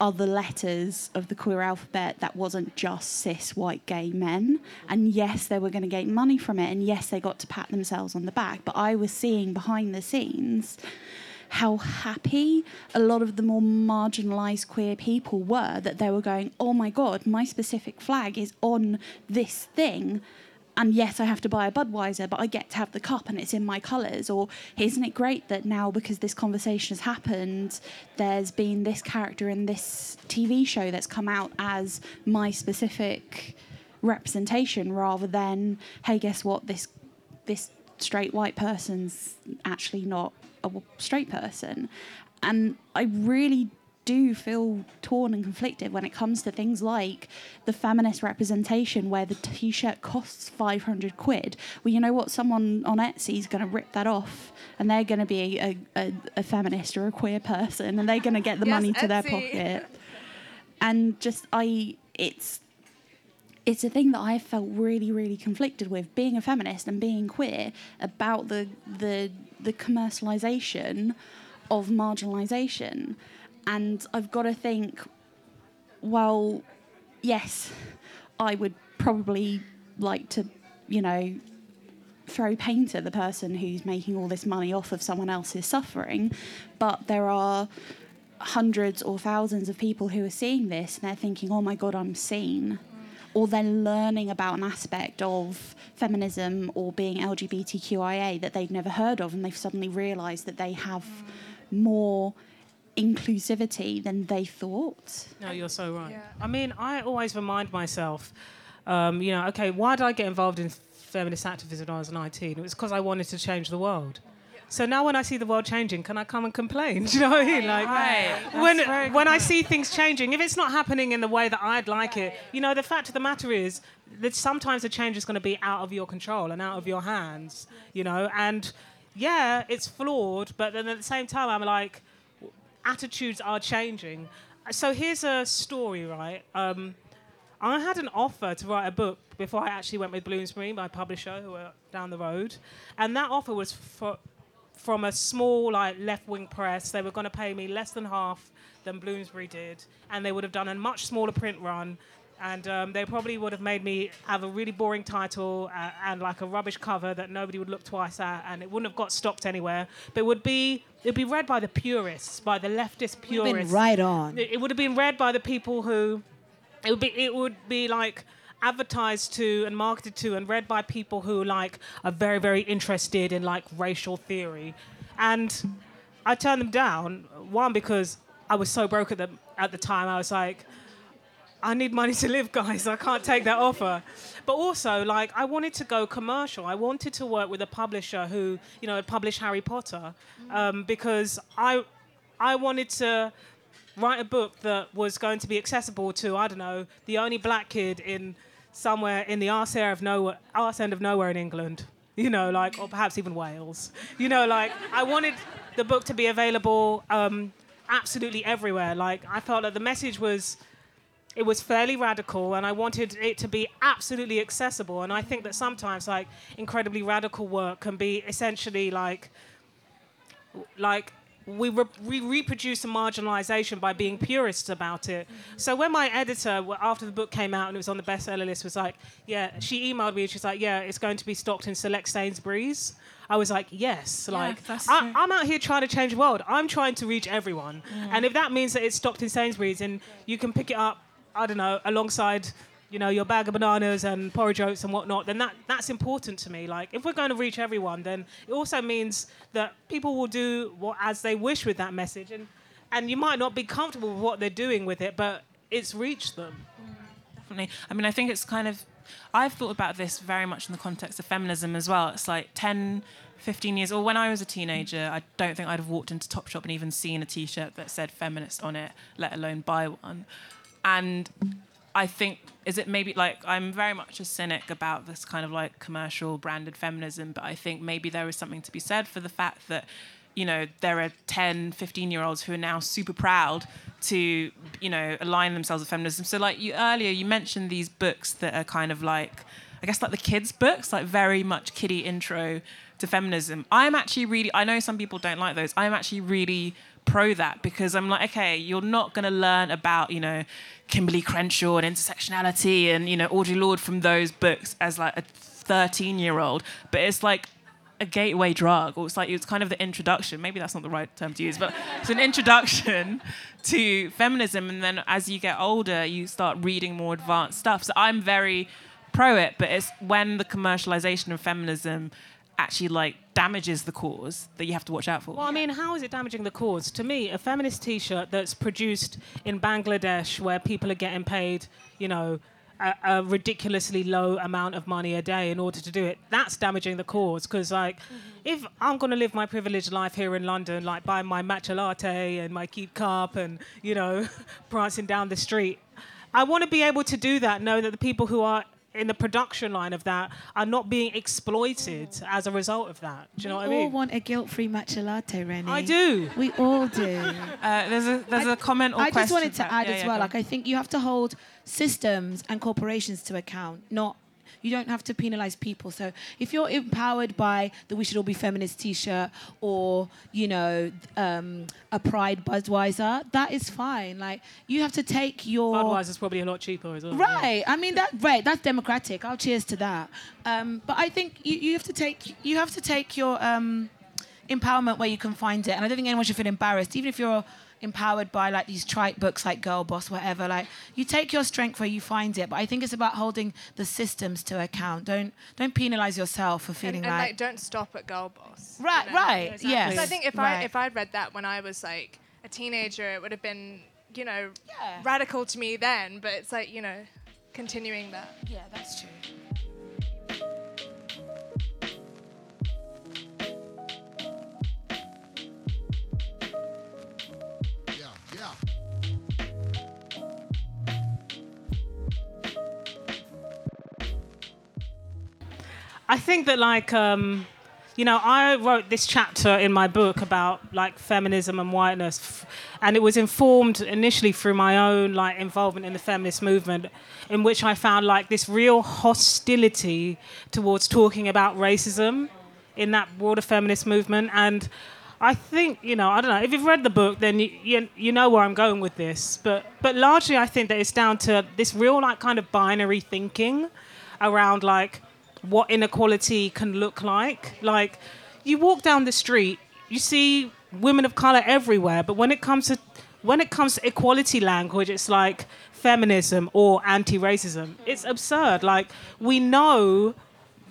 K: other letters of the queer alphabet that wasn't just cis white gay men. And yes, they were going to get money from it. And yes, they got to pat themselves on the back. But I was seeing behind the scenes how happy a lot of the more marginalized queer people were that they were going, oh my God, my specific flag is on this thing. And yes, I have to buy a Budweiser, but I get to have the cup and it's in my colours. Or isn't it great that now, because this conversation has happened, there's been this character in this TV show that's come out as my specific representation rather than, hey, guess what? This this straight white person's actually not a straight person. And I really do feel torn and conflicted when it comes to things like the feminist representation where the t-shirt costs 500 quid well you know what someone on etsy is going to rip that off and they're going to be a, a, a, feminist or a queer person and they're going to get the yes, money to etsy. their pocket and just i it's it's a thing that I felt really, really conflicted with being a feminist and being queer about the the the commercialization of marginalization. And I've got to think, well, yes, I would probably like to, you know, throw paint at the person who's making all this money off of someone else's suffering, but there are hundreds or thousands of people who are seeing this and they're thinking, oh my God, I'm seen. Or they're learning about an aspect of feminism or being LGBTQIA that they've never heard of, and they've suddenly realised that they have more inclusivity than they thought.
F: No, you're so right. Yeah. I mean, I always remind myself, um, you know, okay, why did I get involved in feminist activism when I was 19? It was because I wanted to change the world. So now when I see the world changing, can I come and complain? Do you know what I mean? Like
B: Right.
F: when when I see things changing, if it's not happening in the way that I'd like it, you know, the fact of the matter is that sometimes the change is going to be out of your control and out of your hands, you know, and yeah, it's flawed, but then at the same time I'm like attitudes are changing. So here's a story, right? Um, I had an offer to write a book before I actually went with Bloomsbury, my publisher, who were down the road, and that offer was for, from a small, like left-wing press. They were going to pay me less than half than Bloomsbury did, and they would have done a much smaller print run. And um, they probably would have made me have a really boring title uh, and like a rubbish cover that nobody would look twice at, and it wouldn't have got stopped anywhere. But it would be it would be read by the purists, by the leftist purists.
C: been right on.
F: It, it would have been read by the people who it would be it would be like advertised to and marketed to and read by people who like are very very interested in like racial theory and i turned them down one because i was so broke at the at the time i was like I need money to live, guys. I can't take that offer. But also, like, I wanted to go commercial. I wanted to work with a publisher who, you know, had published Harry Potter, um, because I, I wanted to write a book that was going to be accessible to, I don't know, the only black kid in somewhere in the arse area of nowhere, arse end of nowhere in England. You know, like, or perhaps even Wales. You know, like, I wanted the book to be available um, absolutely everywhere. Like, I felt that the message was it was fairly radical and I wanted it to be absolutely accessible. And I think that sometimes like incredibly radical work can be essentially like like we, re- we reproduce a marginalization by being purists about it. So when my editor, after the book came out and it was on the bestseller list, was like, yeah, she emailed me and she's like, yeah, it's going to be stocked in select Sainsbury's. I was like, yes, like I, I'm out here trying to change the world. I'm trying to reach everyone,
B: Mm.
F: and if that means that it's stocked in Sainsbury's and you can pick it up, I don't know, alongside you know your bag of bananas and porridge oats and whatnot, then that that's important to me. Like if we're going to reach everyone, then it also means that people will do what as they wish with that message, and and you might not be comfortable with what they're doing with it, but it's reached them.
B: Mm, definitely. I mean, I think it's kind of. I've thought about this very much in the context of feminism as well. It's like 10, 15 years, or when I was a teenager, I don't think I'd have walked into Topshop and even seen a t shirt that said feminist on it, let alone buy one. And I think, is it maybe like, I'm very much a cynic about this kind of like commercial branded feminism, but I think maybe there is something to be said for the fact that you know, there are 10, 15 year olds who are now super proud to, you know, align themselves with feminism. So, like you earlier, you mentioned these books that are kind of like, I guess, like the kids' books, like very much kiddie intro to feminism. I'm actually really, I know some people don't like those. I'm actually really pro that because I'm like, okay, you're not going to learn about, you know, Kimberlé Crenshaw and intersectionality and, you know, Audre Lorde from those books as like a 13 year old, but it's like, a gateway drug, or it's like it's kind of the introduction. Maybe that's not the right term to use, but it's an introduction to feminism. And then as you get older, you start reading more advanced stuff. So I'm very pro it, but it's when the commercialization of feminism actually like damages the cause that you have to watch out for.
F: Well, I mean, how is it damaging the cause? To me, a feminist T-shirt that's produced in Bangladesh, where people are getting paid, you know, a, a ridiculously low amount of money a day in order to do it, that's damaging the cause. Because, like, mm-hmm. if I'm going to live my privileged life here in London, like buying my matcha latte and my keep cup and, you know, prancing down the street, I want to be able to do that, know that the people who are in the production line of that are not being exploited as a result of that. Do you know what I mean?
C: we all want a guilt-free matcha latte, Reni.
F: I do.
C: We all do.
B: Uh, there's a there's a comment or question.
C: I just wanted to add
B: yeah,
C: as
B: yeah,
C: well. Like I think you have to hold systems and corporations to account, not You don't have to penalize people. So if you're empowered by the "We Should All Be Feminist" T-shirt or you know um, a Pride Budweiser, that is fine. Like you have to take your
F: Budweiser's probably a lot cheaper as well.
C: Right. I mean that right, that's democratic. I'll cheers to that. Um, but I think you, you have to take you have to take your um, empowerment where you can find it. And I don't think anyone should feel embarrassed, even if you're empowered by like these trite books like Girl Boss, whatever. Like you take your strength where you find it. But I think it's about holding the systems to account. Don't don't penalize yourself for feeling
D: and, and
C: like,
D: like don't stop at girl boss.
C: Right,
D: you know?
C: right,
D: Exactly.
C: yes,
D: I think if
C: right.
D: I if I'd read that when I was like a teenager, it would have been you know radical to me then. But it's like you know continuing that.
C: Yeah, that's true.
F: I think that like um, you know, I wrote this chapter in my book about like feminism and whiteness, and it was informed initially through my own like involvement in the feminist movement, in which I found like this real hostility towards talking about racism in that broader feminist movement, and I think you know, I don't know if you've read the book, then you, you you know where I'm going with this, but but largely I think that it's down to this real like kind of binary thinking around like what inequality can look like. Like, you walk down the street, you see women of color everywhere, but when it comes to when it comes to equality language, it's like feminism or anti-racism. It's absurd. Like, we know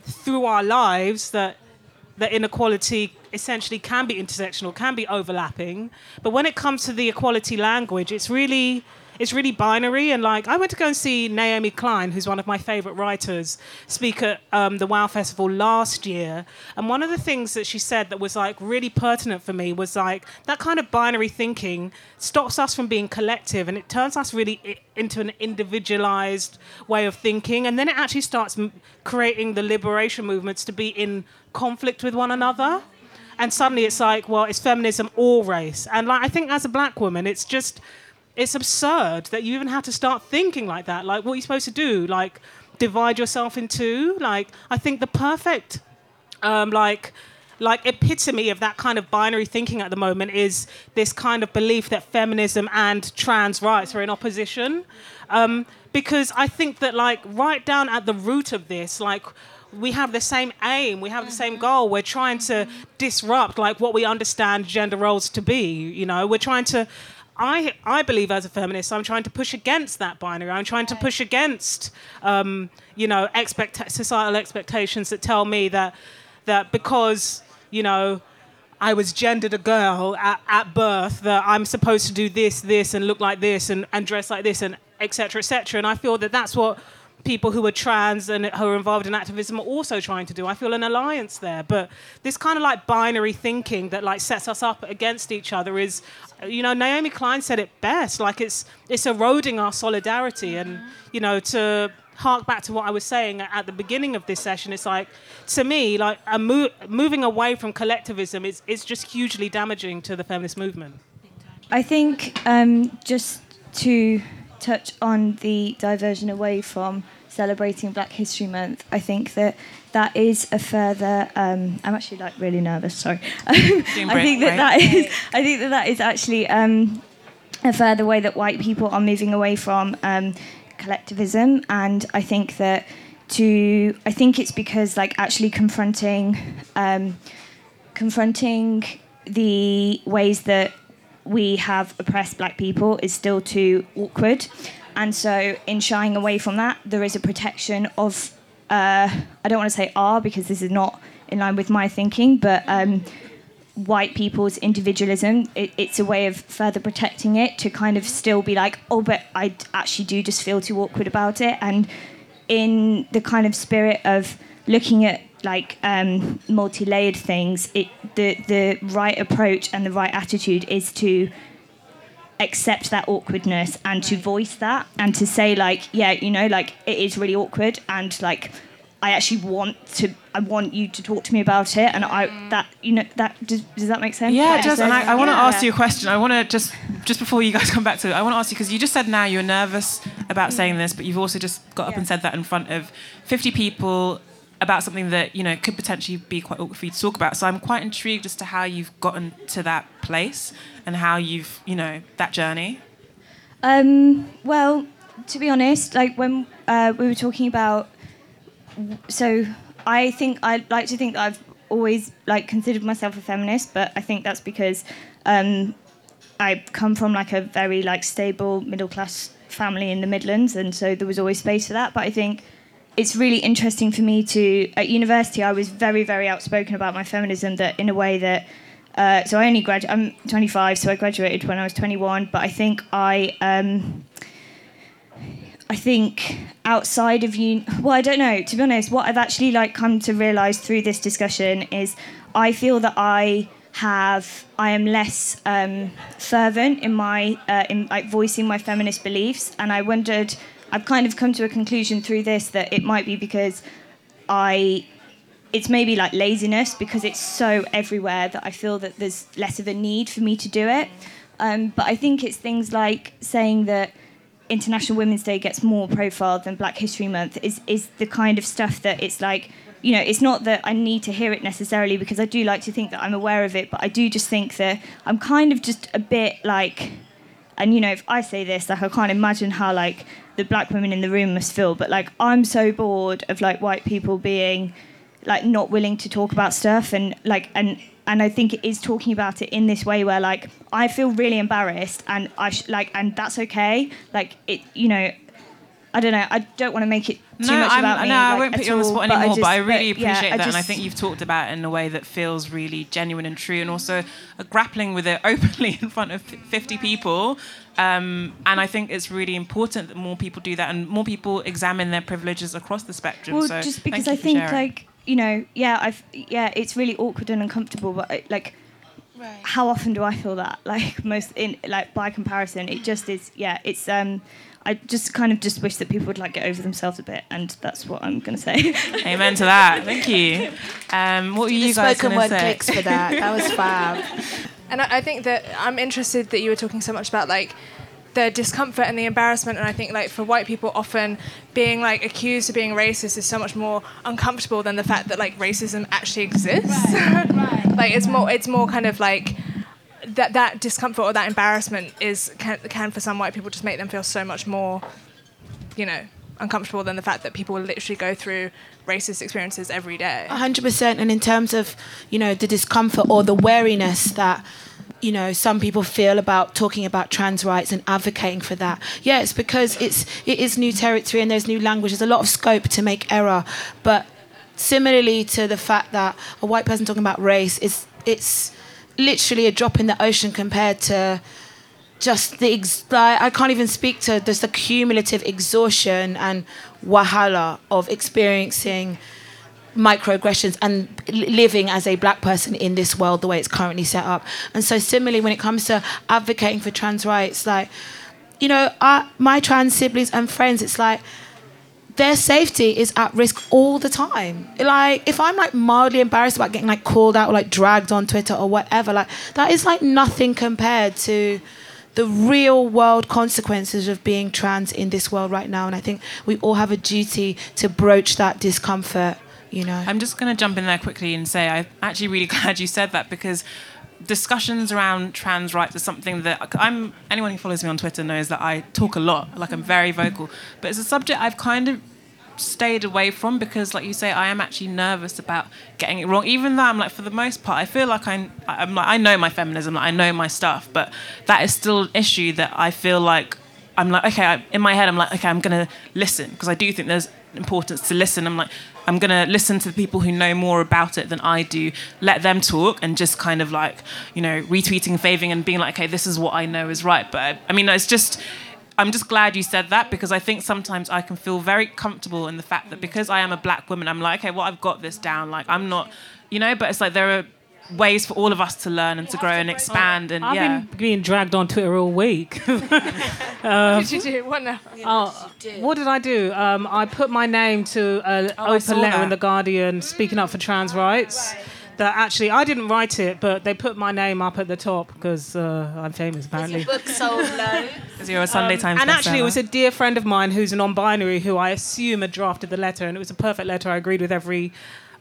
F: through our lives that that inequality essentially can be intersectional, can be overlapping. But when it comes to the equality language, it's really it's really binary. And like I went to go and see Naomi Klein, who's one of my favorite writers, speak at um, the Wow Festival last year. And one of the things that she said that was like really pertinent for me was like that kind of binary thinking stops us from being collective and it turns us really into an individualized way of thinking. And then it actually starts creating the liberation movements to be in conflict with one another and suddenly it's like well it's feminism or race and like i think as a black woman it's just it's absurd that you even have to start thinking like that. Like what are you supposed to do? Like divide yourself in two? Like i think the perfect um, like like epitome of that kind of binary thinking at the moment is this kind of belief that feminism and trans rights are in opposition. Um, because i think that like right down at the root of this like we have the same aim we have the same goal. We're trying to disrupt like what we understand gender roles to be you know? We're trying to I, I believe as a feminist, I'm trying to push against that binary. I'm trying to push against, um, you know, expect- societal expectations that tell me that, that because, you know, I was gendered a girl at, at birth, that I'm supposed to do this, this, and look like this, and, and dress like this, and etc. cetera, et cetera. And I feel that that's what people who are trans and who are involved in activism are also trying to do. I feel an alliance there. But this kind of like binary thinking that like sets us up against each other is, you know, Naomi Klein said it best. Like it's it's eroding our solidarity, and you know to hark back to what I was saying at the beginning of this session, it's like, to me, like a mo- moving away from collectivism is, is just hugely damaging to the feminist movement.
L: I think um, just to touch on the diversion away from celebrating Black History Month, I think that that is a further. Um, I'm actually like really nervous. Sorry. I think that that is. I think that that is actually um, a further way that white people are moving away from um, collectivism, and I think that to. I think it's because like actually confronting. Um, confronting the ways that we have oppressed black people is still too awkward. And so, in shying away from that, there is a protection of, uh, I don't want to say R because this is not in line with my thinking, but um, white people's individualism. It, it's a way of further protecting it to kind of still be like, oh, but I actually do just feel too awkward about it. And in the kind of spirit of looking at like um, multi-layered things, it the the right approach and the right attitude is to accept that awkwardness and to voice that and to say like, yeah, you know, like it is really awkward and like I actually want to. I want you to talk to me about it, and I that you know that does, does that make sense?
B: Yeah, it does. And I, I want to
L: yeah.
B: ask you a question. I want to just just before you guys come back to it, I want to ask you because you just said now you're nervous about saying this, but you've also just got up and said that in front of 50 people about something that you know could potentially be quite awkward for you to talk about. So I'm quite intrigued as to how you've gotten to that place and how you've you know that journey.
L: Um, well, to be honest, like when uh, we were talking about, so I think I like to think that I've always like considered myself a feminist, but I think that's because um, I come from like a very like stable middle class family in the Midlands, and so there was always space for that. But I think it's really interesting for me to at university I was very very outspoken about my feminism that in a way that uh, so I only grad I'm 25 so I graduated when I was 21 but I think I um, I think outside of you well I don't know to be honest what I've actually like come to realize through this discussion is I feel that I have I am less um, fervent in my uh, in like voicing my feminist beliefs and I wondered I've kind of come to a conclusion through this that it might be because I it's maybe like laziness because it's so everywhere that I feel that there's less of a need for me to do it. Um, but I think it's things like saying that International Women's Day gets more profile than Black History Month is is the kind of stuff that it's like you know it's not that I need to hear it necessarily because I do like to think that I'm aware of it, but I do just think that I'm kind of just a bit like and you know if i say this like i can't imagine how like the black women in the room must feel but like i'm so bored of like white people being like not willing to talk about stuff and like and and i think it is talking about it in this way where like i feel really embarrassed and i sh- like and that's okay. Like it you know i don't know i don't want to make it too
B: no,
L: much
B: I'm,
L: about me
B: no, I won't put you on the
L: all,
B: spot
L: but I
B: anymore. But I, really
L: but, yeah,
B: appreciate that, and I think you've talked about it in a way that feels really genuine and true, and also uh, grappling with it openly in front of 50 people. Um, and I think it's really important that more people do that, and more people examine their privileges across the spectrum.
L: Well,
B: so
L: just because
B: thank
L: I
B: you for
L: think
B: sharing.
L: like you know, yeah, I've yeah, it's really awkward and uncomfortable, but I, like. How often do I feel that? Like most in like by comparison, it just is. Yeah, it's um. I just kind of just wish that people would like get over themselves a bit, and that's what I'm gonna say.
B: Amen to that. Thank you. Um, what were you guys
C: spoken
B: going to say?
C: Spoken word
B: say?
C: clicks for that. That was fab.
D: And I, I think that I'm interested that you were talking so much about like the discomfort and the embarrassment and I think like for white people often being like accused of being racist is so much more uncomfortable than the fact that like racism actually exists. like it's more it's more kind of like that that discomfort or that embarrassment is can, can for some white people just make them feel so much more you know uncomfortable than the fact that people literally go through racist experiences every day.
C: hundred percent. And in terms of you know the discomfort or the wariness that you know some people feel about talking about trans rights and advocating for that, yeah, it's because it's it is new territory and there's new language. There's a lot of scope to make error, but similarly to the fact that a white person talking about race is it's literally a drop in the ocean compared to just the ex- I can't even speak to just the cumulative exhaustion and wahala of experiencing microaggressions and living as a black person in this world the way it's currently set up. And so similarly when it comes to advocating for trans rights like you know I, my trans siblings and friends it's like their safety is at risk all the time. Like if I'm like mildly embarrassed about getting like called out or like dragged on Twitter or whatever, like that is like nothing compared to the real world consequences of being trans in this world right now. And I think we all have a duty to broach that discomfort, you know.
B: I'm just going to jump in there quickly and say I'm actually really glad you said that because discussions around trans rights is something that I'm anyone who follows me on Twitter knows that I talk a lot like I'm very vocal. But it's a subject I've kind of stayed away from because like you say I am actually nervous about getting it wrong. Even though I'm like for the most part I feel like I'm I'm like I know my feminism like I know my stuff but that is still an issue that I feel like I'm like okay I, in my head I'm like okay I'm gonna listen because I do think there's importance to listen I'm like I'm gonna listen to the people who know more about it than I do let them talk and just kind of like you know retweeting faving and being like okay this is what I know is right but I, I mean it's just I'm just glad you said that because I think sometimes I can feel very comfortable in the fact that because I am a black woman, I'm like, okay, well, I've got this down. Like, I'm not, you know, but it's like there are ways for all of us to learn and to grow and expand. And
F: I've
B: yeah,
F: been being dragged on Twitter all week.
D: what did you do? What now?
F: Oh, what did I do? Um, I put my name to an
B: Oh,
F: open letter
B: that.
F: in the Guardian speaking up for trans rights. That actually I didn't write it, but they put my name up at the top because uh, I'm famous apparently.
C: Book sold low.
B: because you're a Sunday Times.
F: Um, and actually, it was a dear friend of mine who's a non-binary who I assume had drafted the letter, and it was a perfect letter. I agreed with every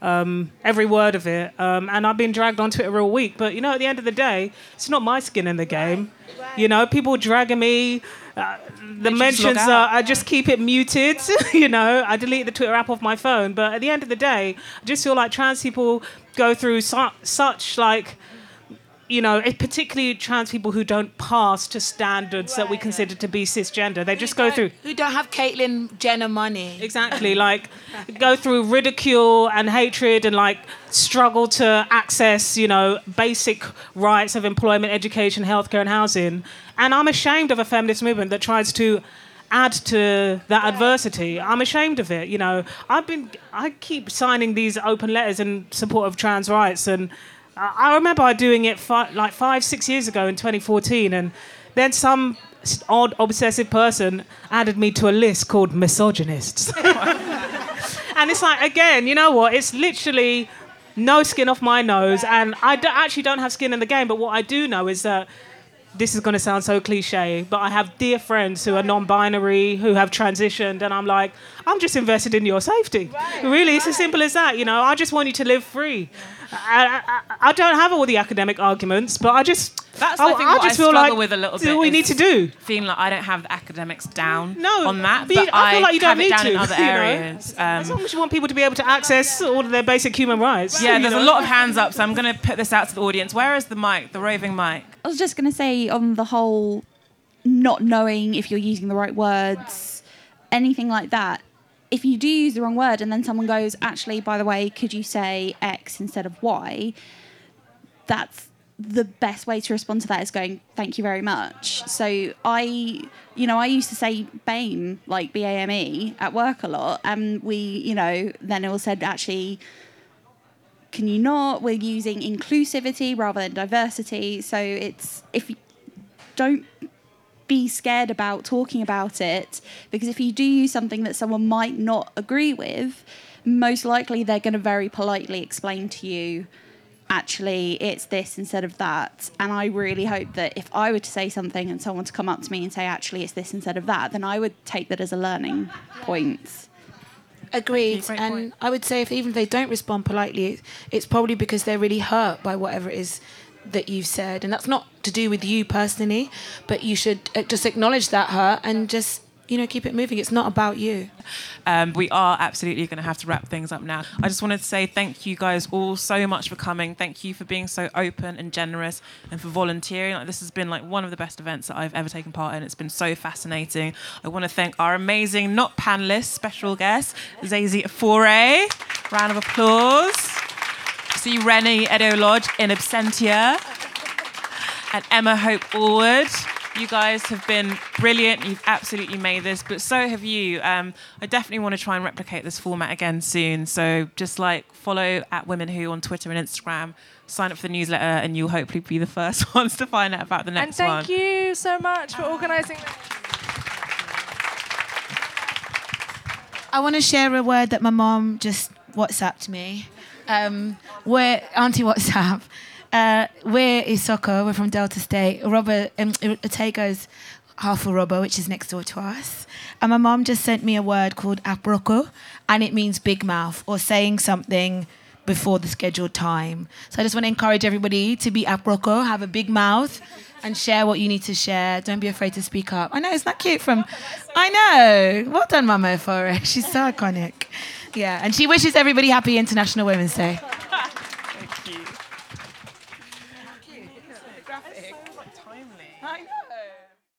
F: um, every word of it. Um, and I've been dragged on Twitter all week. But you know, at the end of the day, it's not my skin in the game. You know, people dragging me. Uh, the mentions are, I just keep it muted. you know, I delete the Twitter app off my phone. But at the end of the day, I just feel like trans people go through su- such like you know, particularly trans people who don't pass to standards that we consider to be cisgender. They just go through
C: Who don't have Caitlyn Jenner money?
F: exactly like go through ridicule and hatred and like struggle to access, you know, basic rights of employment, education, healthcare, and housing. And I'm ashamed of a feminist movement that tries to add to that adversity. I'm ashamed of it. You know, I've been I keep signing these open letters in support of trans rights and I I remember doing it fi- like five, six years ago in 2014, and then some odd, obsessive person added me to a list called misogynists. and it's like, again, you know what? It's literally no skin off my nose, and I d- actually don't have skin in the game. But what I do know is that this is going to sound so cliche, but I have dear friends who are non-binary, who have transitioned, and I'm like, I'm just invested in your safety. really, it's as simple as that. You know, I just want you to live free. I, I, I don't have all the academic arguments, but I just,
B: That's
F: I,
B: I think
F: I
B: what
F: just
B: I
F: feel like
B: with a little
F: do
B: bit.
F: we need to do.
B: Feeling like I don't have the academics down
F: No,
B: on that,
F: but
B: but,
F: you- I feel like you
B: have
F: don't
B: it
F: need
B: down in
F: to,
B: other
F: you know?
B: areas.
F: As
B: Um,
F: long as you want people to be able to access all of their basic human rights.
B: yeah,
F: you
B: there's a lot of hands up, so I'm going to put this out to the audience. Where is the mic, the roving mic?
K: I was just going to say on the whole, not knowing if you're using the right words, anything like that. If you do use the wrong word and then someone goes, actually, by the way, could you say X instead of Y? That's the best way to respond to that is going, thank you very much. So I, you know, I used to say BAME, like B A M E, at work a lot. And we, you know, then it was said, actually, can you not? We're using inclusivity rather than diversity. So it's if you don't be scared about talking about it because if you do use something that someone might not agree with, most likely they're going to very politely explain to you actually it's this instead of that. And i really hope that if i were to say something and someone to come up to me and say actually it's this instead of that then i would take that as a learning point.
C: Agreed. And I would say if even if they don't respond politely, it's, it's probably because they're really hurt by whatever it is that you've said, and that's not to do with you personally, but you should uh, just acknowledge that hurt and just you know keep it moving. It's not about you.
B: Um, we are absolutely going to have to wrap things up now. I just wanted to say thank you guys all so much for coming. Thank you for being so open and generous and for volunteering. Like, this has been like one of the best events that I've ever taken part in. It's been so fascinating. I want to thank our amazing, not panelists, special guest, Zezi Ifore. Round of applause. See Reni Eddo-Lodge in absentia and Emma Hope Allwood. You guys have been brilliant. You've absolutely made this, but so have you. Um, I definitely want to try and replicate this format again soon. So just like follow at Women Who on Twitter and Instagram. Sign up for the newsletter, and you'll hopefully be the first ones to find out about the next one.
D: And thank
B: one.
D: you so much for organising.
C: I want to share a word that my mom just WhatsApped me. Um, we're Auntie WhatsApp. Uh, we're Isoko. We're from Delta State. Robert um, Otego's half a robber, which is next door to us. And my mom just sent me a word called aproko, and it means big mouth or saying something before the scheduled time. So I just want to encourage everybody to be aproko, have a big mouth, and share what you need to share. Don't be afraid to speak up. I know it's not cute from. I know. Well done, Mama, for it. She's so iconic. Yeah, and she wishes everybody happy International Women's Day.